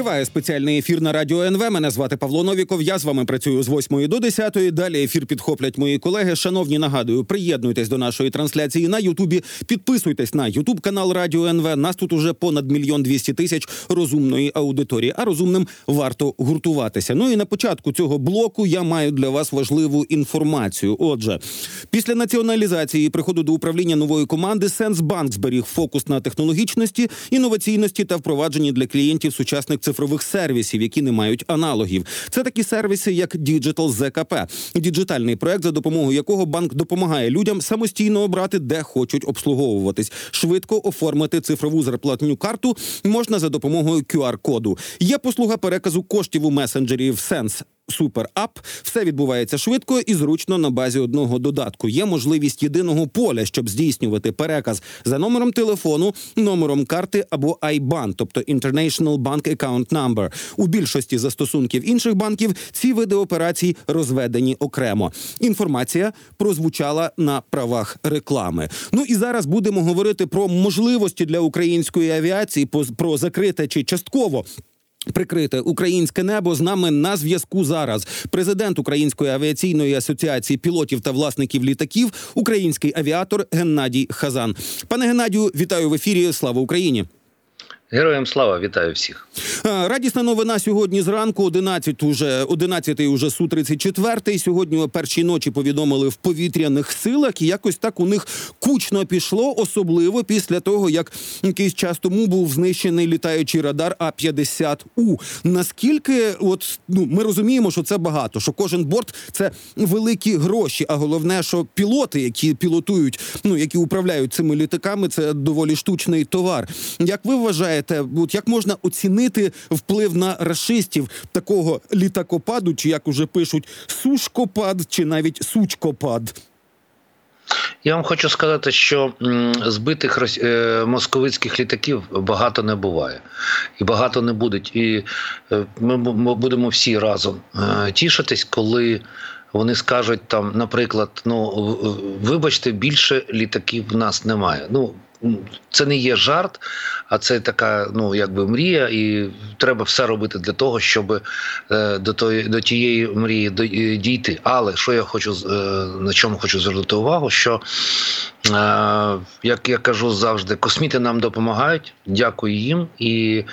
Триває спеціальний ефір на радіо НВ. Мене звати Павло Новіков. Я з вами працюю з 8 до 10. Далі ефір підхоплять мої колеги. Шановні, нагадую, приєднуйтесь до нашої трансляції на Ютубі. Підписуйтесь на Ютуб канал Радіо НВ. Нас тут уже понад мільйон двісті тисяч розумної аудиторії. А розумним варто гуртуватися. Ну і на початку цього блоку я маю для вас важливу інформацію. Отже, після націоналізації і приходу до управління нової команди Сенсбанк зберіг фокус на технологічності, інноваційності та впровадженні для клієнтів сучасних цифрових сервісів, які не мають аналогів. Це такі сервіси, як Digital ZKP. діджитальний проект, за допомогою якого банк допомагає людям самостійно обрати, де хочуть обслуговуватись, швидко оформити цифрову зарплатню карту можна за допомогою QR-коду. Є послуга переказу коштів у месенджері в Sense Супер ап все відбувається швидко і зручно на базі одного додатку. Є можливість єдиного поля, щоб здійснювати переказ за номером телефону, номером карти або IBAN, тобто International Bank Account Number. У більшості застосунків інших банків ці види операцій розведені окремо. Інформація прозвучала на правах реклами. Ну і зараз будемо говорити про можливості для української авіації, про закрите чи частково Прикрите українське небо з нами на зв'язку зараз. Президент Української авіаційної асоціації пілотів та власників літаків, український авіатор Геннадій Хазан. Пане Геннадію, вітаю в ефірі. Слава Україні. Героям слава вітаю всіх. Радісна новина сьогодні зранку. 11 уже 11 уже су 34 Сьогодні о першій ночі повідомили в повітряних силах, і якось так у них кучно пішло, особливо після того, як якийсь час тому був знищений літаючий радар А 50 у наскільки, от ну ми розуміємо, що це багато, що кожен борт це великі гроші. А головне, що пілоти, які пілотують, ну які управляють цими літаками, це доволі штучний товар. Як ви вважаєте? Вважаєте, от як можна оцінити вплив на расистів такого літакопаду, чи як уже пишуть сушкопад, чи навіть сучкопад? Я вам хочу сказати, що збитих е, московицьких літаків багато не буває, і багато не буде. І е, ми будемо всі разом е, тішитись, коли вони скажуть там, наприклад, ну вибачте, більше літаків в нас немає. Ну це не є жарт, а це така, ну якби мрія, і треба все робити для того, щоб е, до тої до тієї мрії е, дійти. Але що я хочу е, на чому хочу звернути увагу, що як я кажу завжди, косміти нам допомагають. Дякую їм, і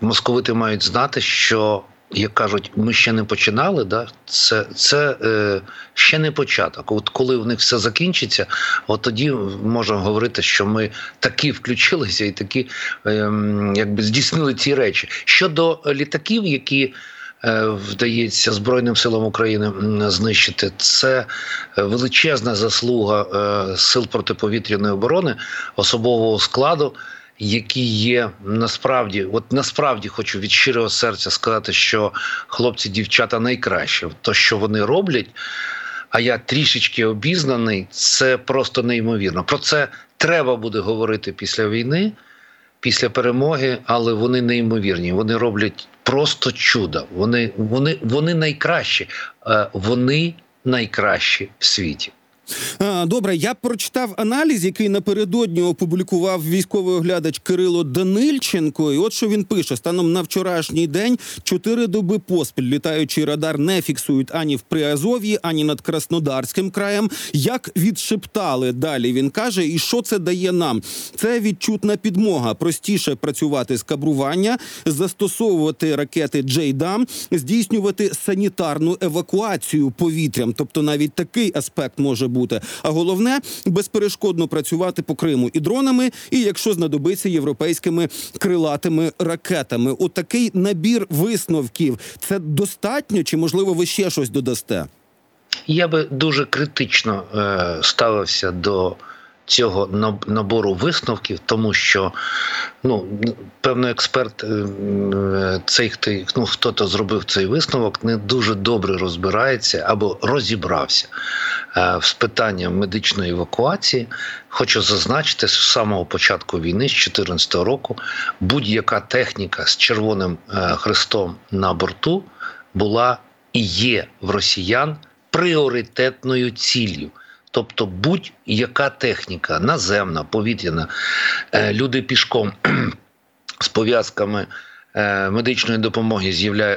московити мають знати, що як кажуть, ми ще не починали. Да? Це це е, ще не початок. От коли в них все закінчиться, от тоді можемо говорити, що ми таки включилися і таки е, якби здійснили ці речі щодо літаків, які. Е, вдається Збройним силам України знищити це величезна заслуга е, сил протиповітряної оборони особового складу які є насправді, от насправді хочу від щирого серця сказати, що хлопці, дівчата найкраще то, що вони роблять. А я трішечки обізнаний, це просто неймовірно. Про це треба буде говорити після війни, після перемоги, але вони неймовірні. Вони роблять просто чудо. Вони, вони, вони найкращі, е, вони найкращі в світі. Добре, я прочитав аналіз, який напередодні опублікував військовий оглядач Кирило Данильченко. І от що він пише: станом на вчорашній день чотири доби поспіль літаючий радар не фіксують ані в Приазов'ї, ані над Краснодарським краєм. Як відшептали далі, він каже, і що це дає нам? Це відчутна підмога. Простіше працювати з кабрування, застосовувати ракети Джейдам, здійснювати санітарну евакуацію повітрям. Тобто, навіть такий аспект може бути бути. А головне безперешкодно працювати по Криму і дронами, і якщо знадобиться європейськими крилатими ракетами. Отакий набір висновків це достатньо, чи можливо ви ще щось додасте? Я би дуже критично е, ставився до цього набору висновків, тому що ну певний експерт, е, цей хто ну, хто то зробив цей висновок, не дуже добре розбирається або розібрався е, з питанням медичної евакуації. Хочу зазначити з самого початку війни, з 2014 року, будь-яка техніка з червоним е, хрестом на борту була і є в росіян пріоритетною ціллю. Тобто будь-яка техніка, наземна, повітряна, е, люди пішком з пов'язками е, медичної допомоги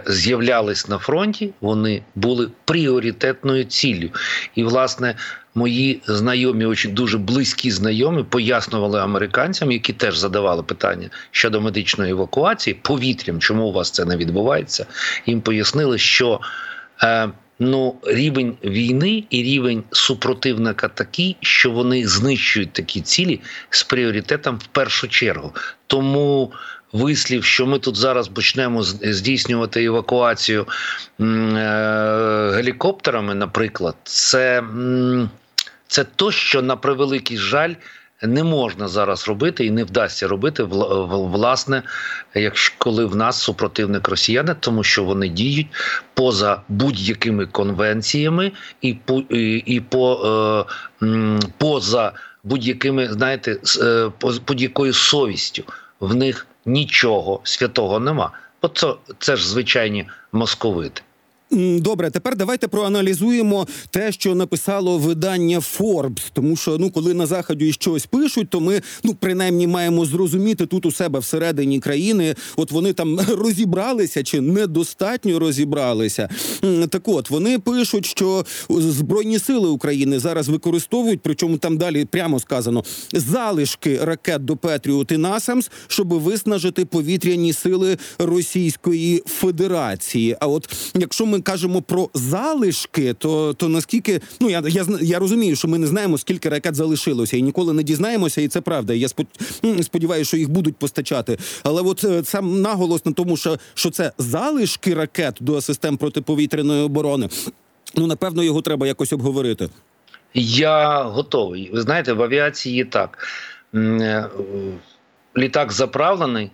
з'являлись на фронті, вони були пріоритетною ціллю. І, власне, мої знайомі, очень дуже близькі знайомі, пояснювали американцям, які теж задавали питання щодо медичної евакуації, повітрям, чому у вас це не відбувається. Їм пояснили, що. Ну, рівень війни і рівень супротивника такий, що вони знищують такі цілі з пріоритетом в першу чергу. Тому вислів, що ми тут зараз почнемо здійснювати евакуацію е, гелікоптерами, наприклад, це, це то, що на превеликий жаль не можна зараз робити і не вдасться робити власне, якщо коли в нас супротивник росіяни, тому що вони діють поза будь-якими конвенціями і по і, і по е, поза будь-якими, знаєте, е, будь-якою совістю. В них нічого святого нема. От це, це ж звичайні московити. Добре, тепер давайте проаналізуємо те, що написало видання Forbes, тому що ну, коли на заході щось пишуть, то ми ну принаймні маємо зрозуміти тут у себе всередині країни. От вони там розібралися чи недостатньо розібралися. Так, от вони пишуть, що збройні сили України зараз використовують, причому там далі прямо сказано залишки ракет до Петріот і Насамс, щоб виснажити повітряні сили Російської Федерації. А от якщо ми кажемо про залишки, то то наскільки ну я я я розумію, що ми не знаємо, скільки ракет залишилося, і ніколи не дізнаємося, і це правда. Я сподіваюся, що їх будуть постачати. Але от е, сам наголос на тому, що, що це залишки ракет до систем протиповітряної оборони. Ну напевно, його треба якось обговорити. Я готовий. Ви знаєте, в авіації так е, літак заправлений,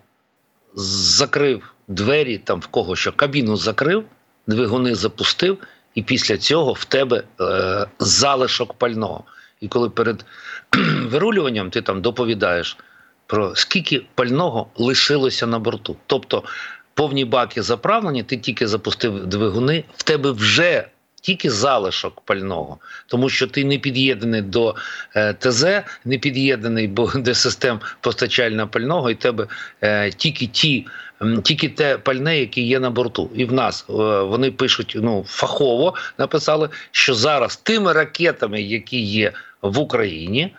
закрив двері там в кого що кабіну закрив двигуни запустив, і після цього в тебе е, залишок пального. І коли перед вирулюванням ти там доповідаєш про скільки пального лишилося на борту. Тобто повні баки заправлені, ти тільки запустив двигуни, в тебе вже тільки залишок пального, тому що ти не під'єднаний до е, ТЗ, не під'єднаний до систем постачального пального, і тебе е, тільки ті. Тільки те пальне, яке є на борту, і в нас е, вони пишуть ну фахово написали, що зараз тими ракетами, які є в Україні,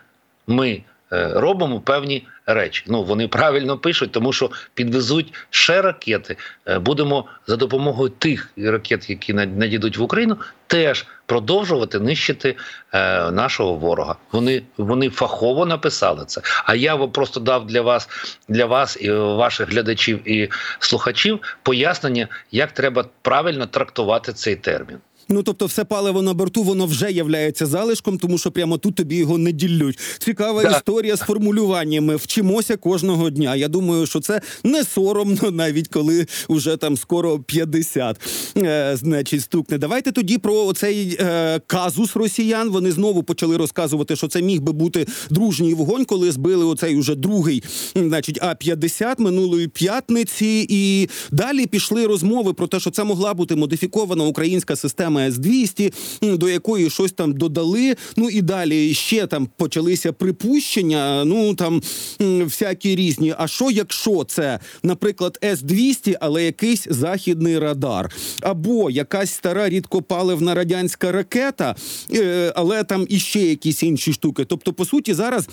ми робимо певні речі. Ну вони правильно пишуть, тому що підвезуть ще ракети. Е, будемо за допомогою тих ракет, які надійдуть в Україну, теж продовжувати нищити е, нашого ворога. Вони вони фахово написали це. А я просто дав для вас, для вас і ваших глядачів і слухачів пояснення, як треба правильно трактувати цей термін. Ну тобто, все паливо на борту воно вже являється залишком, тому що прямо тут тобі його не ділють. Цікава да. історія з формулюваннями. Вчимося кожного дня. Я думаю, що це не соромно, навіть коли вже там скоро 50, е, значить, стукне. Давайте тоді про цей е, казус росіян. Вони знову почали розказувати, що це міг би бути дружній вогонь, коли збили оцей уже другий, значить, а 50 минулої п'ятниці, і далі пішли розмови про те, що це могла бути модифікована українська система с 200 до якої щось там додали. Ну і далі ще там почалися припущення. Ну там всякі різні. А що, якщо це, наприклад, с 200 але якийсь західний радар, або якась стара рідкопаливна радянська ракета, е, але там іще якісь інші штуки. Тобто, по суті, зараз.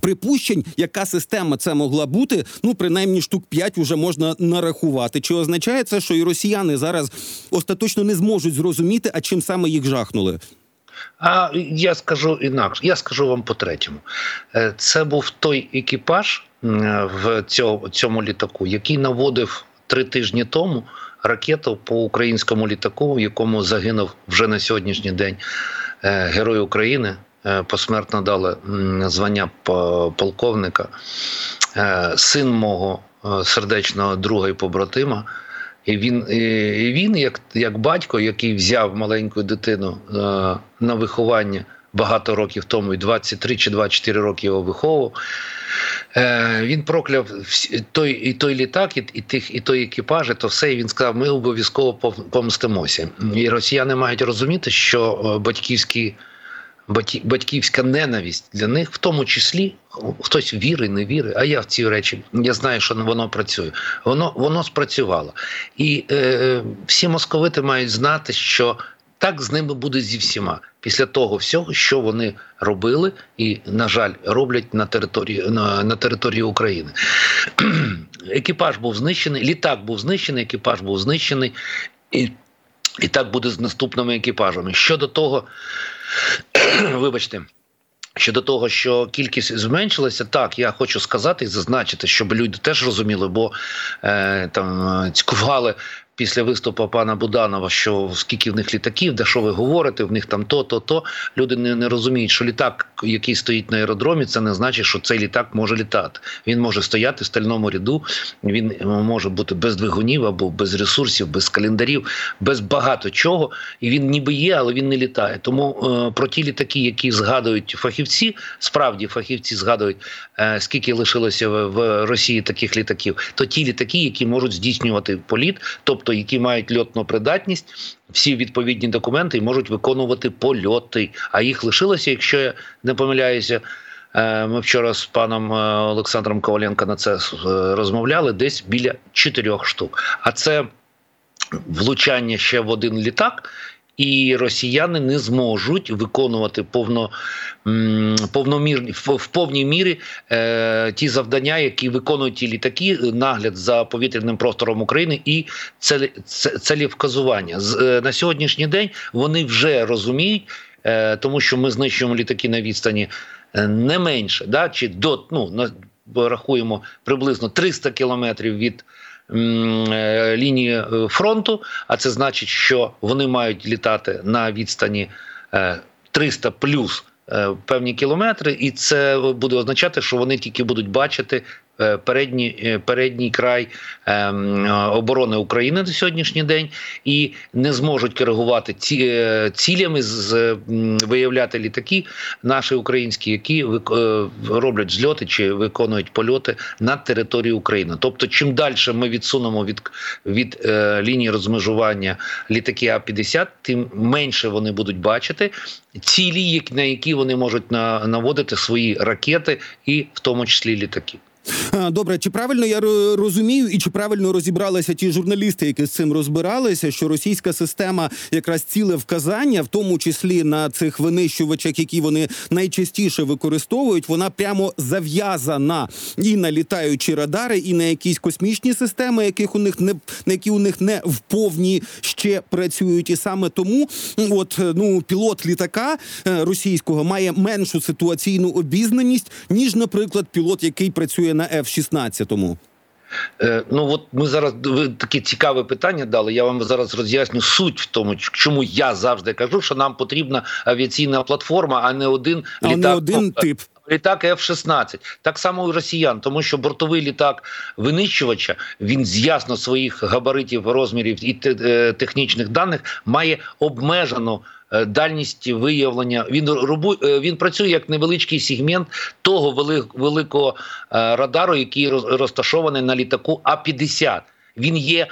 Припущень, яка система це могла бути, ну принаймні штук 5 вже можна нарахувати. Чи означає це, що і росіяни зараз остаточно не зможуть зрозуміти, а чим саме їх жахнули? А я скажу інакше. Я скажу вам по третьому. Е, це був той екіпаж в цьому, цьому літаку, який наводив три тижні тому ракету по українському літаку, в якому загинув вже на сьогоднішній день е, герой України. Е, посмертно дали звання полковника, е, син мого е, сердечного друга і побратима. І він, і він як як батько, який взяв маленьку дитину на виховання багато років тому, і 23 чи 24 роки його виховував. Він прокляв той і той літак, і і тих, і той екіпаж, і то все. І він сказав: ми обов'язково помстимося. І росіяни мають розуміти, що батьківський батьківська ненависть для них, в тому числі хтось вірить, не вірить. А я в ці речі я знаю, що воно працює. Воно воно спрацювало. І е, всі московити мають знати, що так з ними буде зі всіма після того всього, що вони робили, і на жаль, роблять на території на, на території України. екіпаж був знищений, літак був знищений, екіпаж був знищений, і, і так буде з наступними екіпажами. Щодо того, вибачте. Щодо того, що кількість зменшилася, так я хочу сказати і зазначити, щоб люди теж розуміли, бо е, там цькували після виступу пана Буданова, що скільки в них літаків, де що ви говорите, в них там то, то, то. Люди не, не розуміють, що літак, який стоїть на аеродромі, це не значить, що цей літак може літати. Він може стояти в стальному ряду, він може бути без двигунів або без ресурсів, без календарів, без багато чого. І він ніби є, але він не літає. Тому е, про ті літаки, які згадують фахівці, справді фахівці згадують, е, скільки лишилося в, в Росії таких літаків, то ті літаки, які можуть здійснювати політ, тобто тобто які мають льотну придатність, всі відповідні документи і можуть виконувати польоти. А їх лишилося, якщо я не помиляюся. Е, ми вчора з паном е, Олександром Коваленко на це е, розмовляли десь біля чотирьох штук. А це влучання ще в один літак, і росіяни не зможуть виконувати повно, повномірні в повній мірі е, ті завдання, які виконують ті літаки, нагляд за повітряним простором України і целі, целі вказування. З, е, на сьогоднішній день вони вже розуміють, е, тому що ми знищуємо літаки на відстані е, не менше, да, чи до ну на рахуємо приблизно 300 кілометрів від. Е, лінії е, фронту, а це значить, що вони мають літати на відстані 300 е, плюс певні кілометри, і це буде означати, що вони тільки будуть бачити передній е, передній край ем, оборони України на сьогоднішній день і не зможуть коригувати ці е, цілями з виявляти літаки наші українські, які роблять зльоти чи виконують польоти на території України. Тобто, чим далі ми відсунемо від від е, лінії розмежування літаки А 50 тим менше вони будуть бачити цілі, на які вони можуть наводити свої ракети, і в тому числі літаки. Добре, чи правильно я розумію, і чи правильно розібралися ті журналісти, які з цим розбиралися, що російська система якраз ціле вказання, в тому числі на цих винищувачах, які вони найчастіше використовують, вона прямо зав'язана і на літаючі радари, і на якісь космічні системи, яких у них не на які у них не вповні ще працюють, і саме тому, от ну пілот літака е, російського має меншу ситуаційну обізнаність ніж, наприклад, пілот, який працює на F-16? Е, ну от ми зараз ви таке цікаве питання дали. Я вам зараз роз'ясню суть в тому, чому я завжди кажу, що нам потрібна авіаційна платформа, а не один а літак. не один тип. Літак F-16. так само у росіян, тому що бортовий літак винищувача він з ясно своїх габаритів, розмірів і е, технічних даних має обмежену. Е, дальність виявлення. Він робу, е, він працює як невеличкий сегмент того великого е, радару, який розташований на літаку А 50 Він є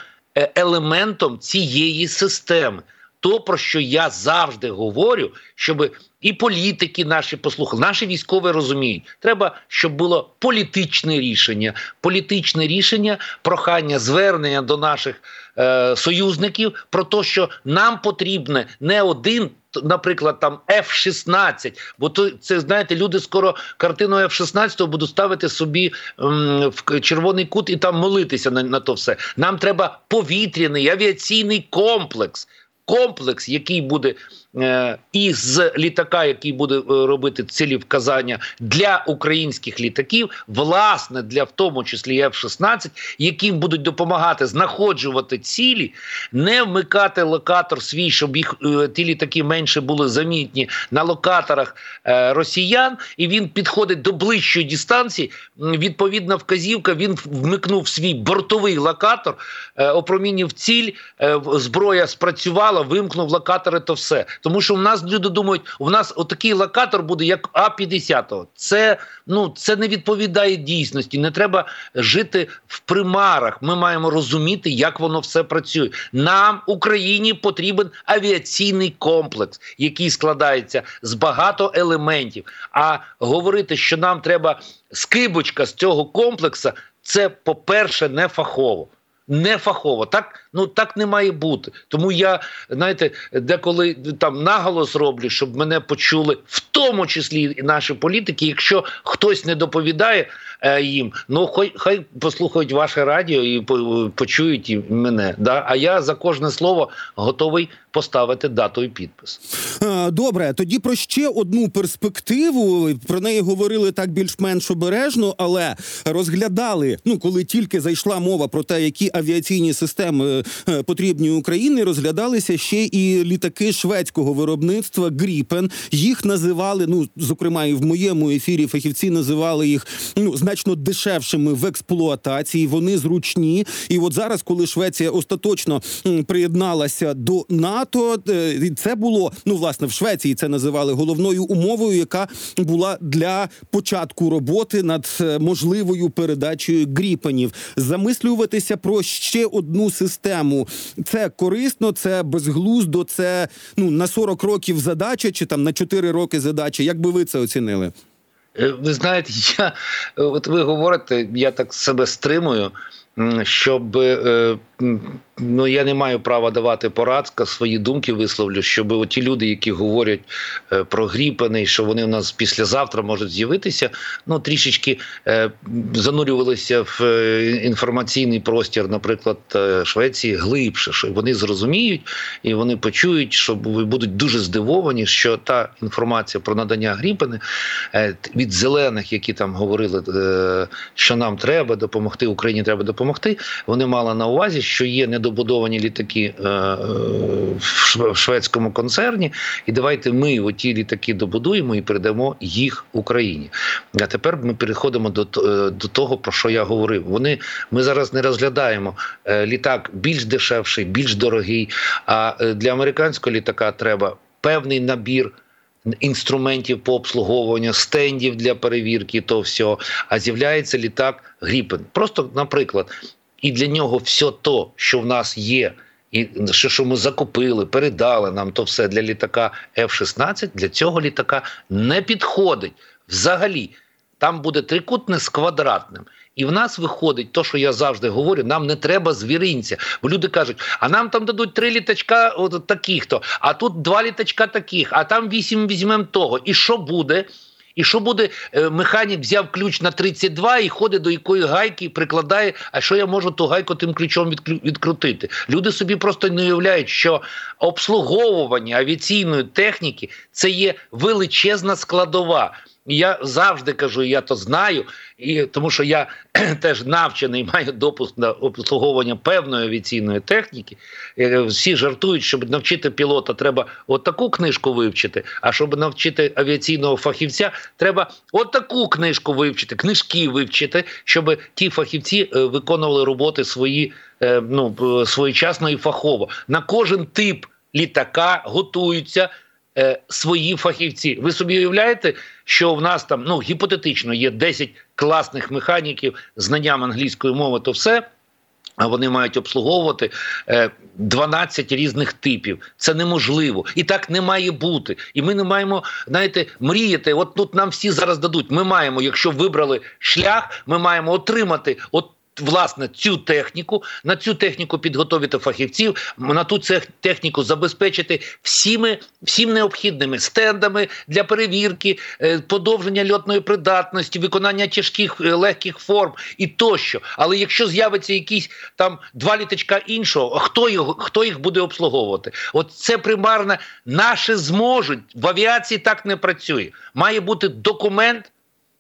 елементом цієї системи. То, про що я завжди говорю, щоб і політики наші послухали, наші військові розуміють, треба, щоб було політичне рішення, політичне рішення, прохання, звернення до наших е, союзників про те, що нам потрібне не один. Наприклад, там F-16, бо то це знаєте, люди скоро картину F-16 будуть ставити собі м, в червоний кут і там молитися на, на то все. Нам треба повітряний авіаційний комплекс комплекс, який буде е, з літака, який буде е, робити цілі вказання для українських літаків, власне, для в тому числі F-16, яким будуть допомагати знаходжувати цілі, не вмикати локатор свій, щоб їх е, ті літаки менше були замітні на локаторах е, росіян, і він підходить до ближчої дистанції. Відповідна вказівка. Він вмикнув свій бортовий локатор, е, опромінів ціль, е, зброя спрацювала сказала, вимкнув локатори, то все. Тому що в нас люди думають, у нас отакий локатор буде, як А-50. Це ну це не відповідає дійсності. Не треба жити в примарах. Ми маємо розуміти, як воно все працює. Нам, Україні, потрібен авіаційний комплекс, який складається з багато елементів. А говорити, що нам треба скибочка з цього комплексу, це по-перше, не фахово. Не фахово, так ну так не має бути. Тому я знаєте, деколи там наголос роблю, щоб мене почули, в тому числі і наші політики. Якщо хтось не доповідає їм, ну хай хай послухають ваше радіо і по, почують і мене. Да? А я за кожне слово готовий поставити дату і підпис. Е, Добре, тоді про ще одну перспективу. Про неї говорили так більш-менш обережно, але розглядали. Ну, коли тільки зайшла мова про те, які авіаційні системи е, потрібні Україні, розглядалися ще і літаки шведського виробництва Гріпен. Їх називали, ну зокрема, і в моєму ефірі фахівці називали їх ну значно дешевшими в експлуатації. Вони зручні. І от зараз, коли Швеція остаточно приєдналася до НАТО, е, це було ну власне в Швеції. Це називали головною умовою, яка була для початку роботи над е, можливою передачею гріпенів. Замислюватися про ще одну систему. Це корисно, це безглуздо, це ну на 40 років задача, чи там на 4 роки задача. Як би ви це оцінили? Е, Ви знаєте, я от ви говорите, я так себе стримую, щоб е, ну я не маю права давати порад, ска- свої думки висловлю, щоб ті люди, які говорять е, про гріпени, що вони у нас післязавтра можуть з'явитися, ну трішечки е, занурювалися в е, інформаційний простір, наприклад, Швеції глибше, що вони зрозуміють і вони почують, що бу- будуть дуже здивовані, що та інформація про надання гріпени е, від зелених, які там говорили, що нам треба допомогти, Україні треба допомогти. Вони мали на увазі, що є недобудовані літаки е, е, в шведському концерні, і давайте ми оті літаки добудуємо і передамо їх Україні. А тепер ми переходимо до, е, до того, про що я говорив. Вони ми зараз не розглядаємо літак більш дешевший, більш дорогий. А для американського літака треба певний набір інструментів по обслуговуванню, стендів для перевірки, то все. А з'являється літак Гріпен. Просто, наприклад, і для нього все то, що в нас є. І що, що ми закупили, передали нам то все для літака F-16, для цього літака не підходить взагалі. Там буде трикутник з квадратним. І в нас виходить то, що я завжди говорю: нам не треба звіринця. Бо люди кажуть, а нам там дадуть три літачка от таких-то, а тут два літачка таких, а там вісім візьмемо того. І що буде? І що буде, е, механік взяв ключ на 32 і ходить до якої гайки, прикладає, а що я можу ту гайку тим ключом відкрутити? Люди собі просто не уявляють, що обслуговування авіаційної техніки це є величезна складова. Я завжди кажу, я то знаю, і тому що я теж навчений, маю допуск на обслуговування певної авіаційної техніки. Е, Всі жартують, щоб навчити пілота, треба отаку книжку вивчити. А щоб навчити авіаційного фахівця, треба отаку книжку вивчити, книжки вивчити, щоб ті фахівці е, виконували роботи свої е, ну, своєчасно і фахово. На кожен тип літака готуються е, свої фахівці. Ви собі уявляєте, що в нас там ну гіпотетично є 10 класних механіків знанням англійської мови, то все. А вони мають обслуговувати е, 12 різних типів. Це неможливо, і так не має бути. І ми не маємо, знаєте, мріяти. От тут нам всі зараз дадуть. Ми маємо, якщо вибрали шлях, ми маємо отримати от. Власне, цю техніку на цю техніку підготовити фахівців, на ту техніку забезпечити всіми всім необхідними стендами для перевірки, е, подовження льотної придатності, виконання тяжких е, легких форм і тощо. Але якщо з'явиться якісь там два літачка іншого, хто його хто їх буде обслуговувати? От це примарне наші зможуть в авіації так не працює. Має бути документ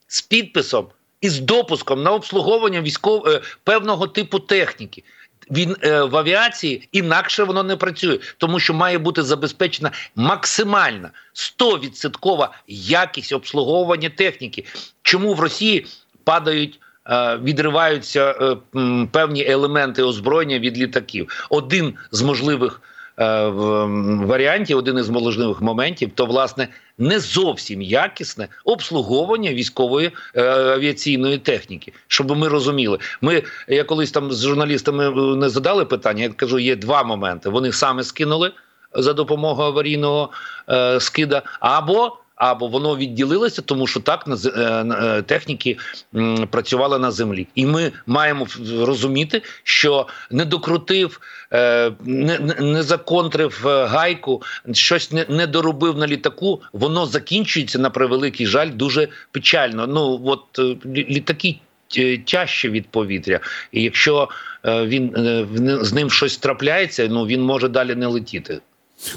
з підписом і з допуском на обслуговування військов е, певного типу техніки. Він е, в авіації інакше воно не працює, тому що має бути забезпечена максимальна 100% якість обслуговування техніки. Чому в Росії падають? е, Відриваються е, певні елементи озброєння від літаків. Один з можливих варіанті, один із можливих моментів, то власне не зовсім якісне обслуговування військової е, авіаційної техніки. Щоб ми розуміли, ми я колись там з журналістами е, не задали питання. Я кажу, є два моменти. Вони саме скинули за допомогою аварійного е, скида, або або воно відділилося, тому що так на е, е, техніки працювали на землі, і ми маємо розуміти, що не докрутив, е, не, не- законтрив гайку, щось не, не доробив на літаку. Воно закінчується на превеликий жаль дуже печально. Ну от літаки. Тяжче від повітря, і якщо він з ним щось трапляється, ну він може далі не летіти.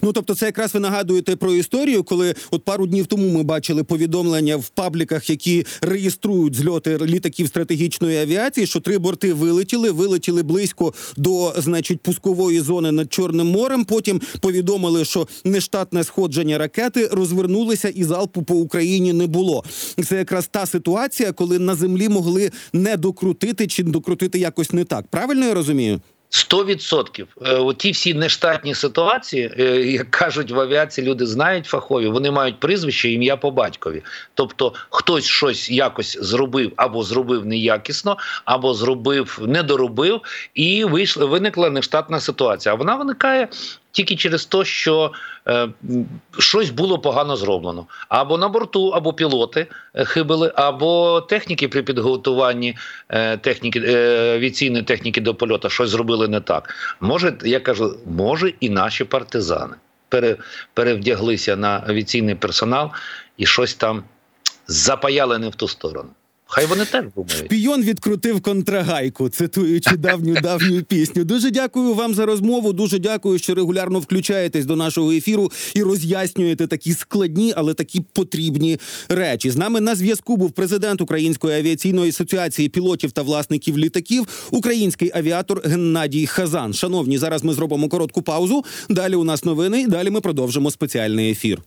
Ну тобто, це якраз ви нагадуєте про історію, коли от пару днів тому ми бачили повідомлення в пабліках, які реєструють зльоти літаків стратегічної авіації, що три борти вилетіли, вилетіли близько до значить пускової зони над Чорним морем. Потім повідомили, що нештатне сходження ракети розвернулися і залпу по Україні не було. Це якраз та ситуація, коли на землі могли не докрутити чи докрутити якось не так. Правильно я розумію? Сто відсотків. Е, Оті всі нештатні ситуації, е, як кажуть в авіації, люди знають фахові, вони мають прізвище, ім'я по батькові. Тобто, хтось щось якось зробив або зробив неякісно, або зробив, недоробив, і вийшла виникла нештатна ситуація. А вона виникає. Тільки через те, що е, щось було погано зроблено, або на борту, або пілоти е, хибили, або техніки при підготуванні е, техніки е, авіаційної техніки до польоту щось зробили не так. Може, я кажу, може і наші партизани пере, перевдяглися на авіаційний персонал і щось там запаяли не в ту сторону. Хай вони теж думають. Шпійон відкрутив контрагайку, цитуючи давню давню пісню. Дуже дякую вам за розмову. Дуже дякую, що регулярно включаєтесь до нашого ефіру і роз'яснюєте такі складні, але такі потрібні речі. З нами на зв'язку був президент Української авіаційної асоціації пілотів та власників літаків, український авіатор Геннадій Хазан. Шановні, зараз ми зробимо коротку паузу. Далі у нас новини. Далі ми продовжимо спеціальний ефір.